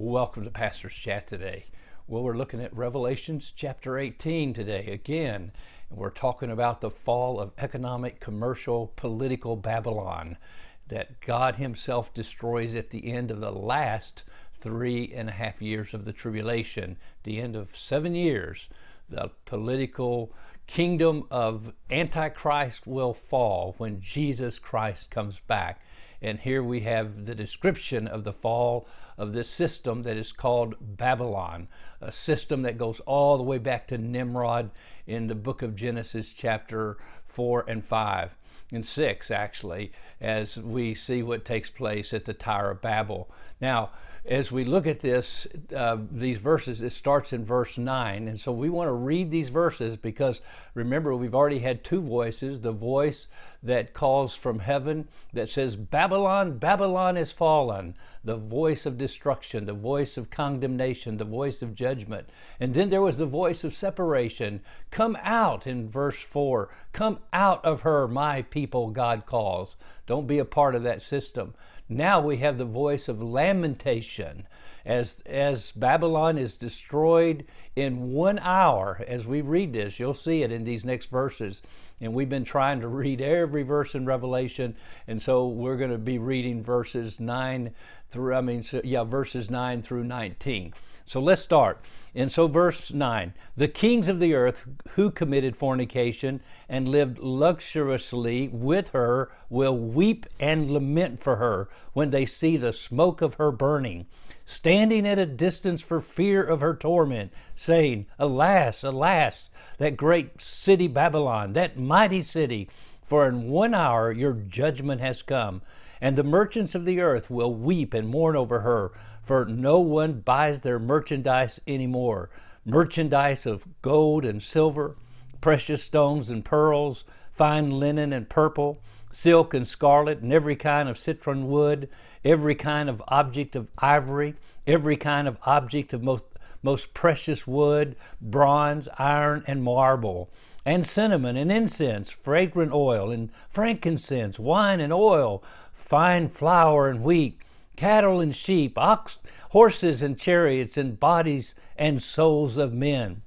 Welcome to Pastor's Chat today. Well, we're looking at Revelations chapter 18 today again, and we're talking about the fall of economic, commercial, political Babylon that God Himself destroys at the end of the last three and a half years of the tribulation, the end of seven years. The political kingdom of Antichrist will fall when Jesus Christ comes back. And here we have the description of the fall of this system that is called Babylon, a system that goes all the way back to Nimrod in the book of Genesis, chapter 4 and 5 and 6, actually, as we see what takes place at the Tower of Babel. Now, as we look at this, uh, these verses, it starts in verse 9. And so we want to read these verses because remember, we've already had two voices the voice that calls from heaven that says, Babylon, Babylon is fallen, the voice of destruction, the voice of condemnation, the voice of judgment. And then there was the voice of separation. Come out in verse 4. Come out of her, my people, God calls. Don't be a part of that system. Now we have the voice of lamentation as, as Babylon is destroyed in one hour. As we read this, you'll see it in these next verses. And we've been trying to read every verse in Revelation, and so we're going to be reading verses 9 through, I mean, yeah, verses 9 through 19. So let's start. And so, verse 9 The kings of the earth who committed fornication and lived luxuriously with her will weep and lament for her when they see the smoke of her burning, standing at a distance for fear of her torment, saying, Alas, alas, that great city Babylon, that mighty city, for in one hour your judgment has come. And the merchants of the earth will weep and mourn over her for no one buys their merchandise anymore. Merchandise of gold and silver, precious stones and pearls, fine linen and purple, silk and scarlet, and every kind of citron wood, every kind of object of ivory, every kind of object of most, most precious wood, bronze, iron, and marble, and cinnamon and incense, fragrant oil and frankincense, wine and oil, fine flour and wheat cattle and sheep, ox, horses and chariots, and bodies and souls of men.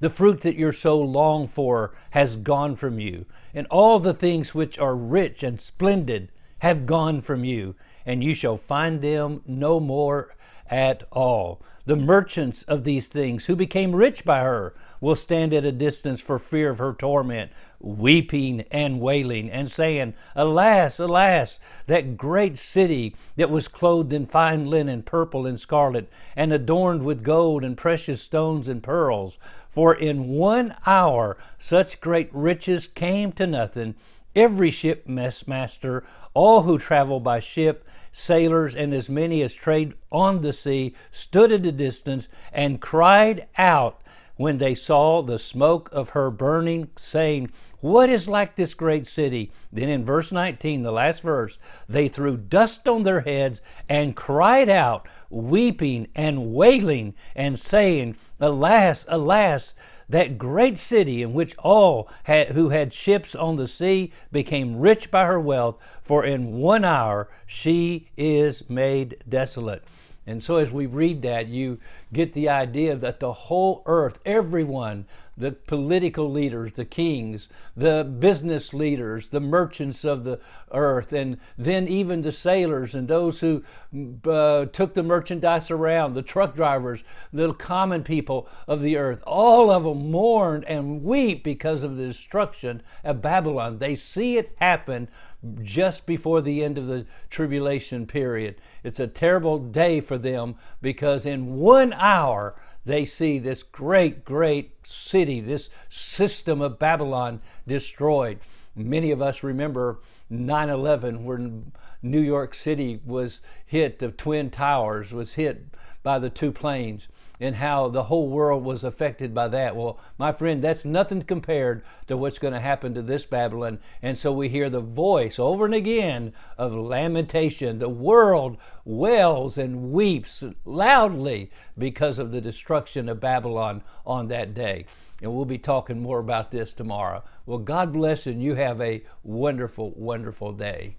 The fruit that your soul longed for has gone from you, and all the things which are rich and splendid have gone from you, and you shall find them no more at all. The merchants of these things who became rich by her will stand at a distance for fear of her torment, weeping and wailing, and saying, Alas, alas, that great city that was clothed in fine linen, purple and scarlet, and adorned with gold and precious stones and pearls. For in one hour such great riches came to nothing. Every ship master, all who travel by ship, sailors, and as many as trade on the sea, stood at a distance and cried out when they saw the smoke of her burning, saying, What is like this great city? Then in verse 19, the last verse, they threw dust on their heads and cried out, weeping and wailing, and saying, Alas, alas, that great city in which all had, who had ships on the sea became rich by her wealth, for in one hour she is made desolate. And so, as we read that, you get the idea that the whole earth, everyone, the political leaders, the kings, the business leaders, the merchants of the earth, and then even the sailors and those who uh, took the merchandise around, the truck drivers, the common people of the earth, all of them mourn and weep because of the destruction of Babylon. They see it happen just before the end of the tribulation period. It's a terrible day for them because in one hour they see this great, great city, this system of Babylon destroyed. Many of us remember 9 11 when New York City was hit, the Twin Towers was hit by the two planes and how the whole world was affected by that. Well, my friend, that's nothing compared to what's going to happen to this Babylon. And so we hear the voice over and again of lamentation. The world wails and weeps loudly because of the destruction of Babylon on that day. And we'll be talking more about this tomorrow. Well, God bless and you have a wonderful, wonderful day.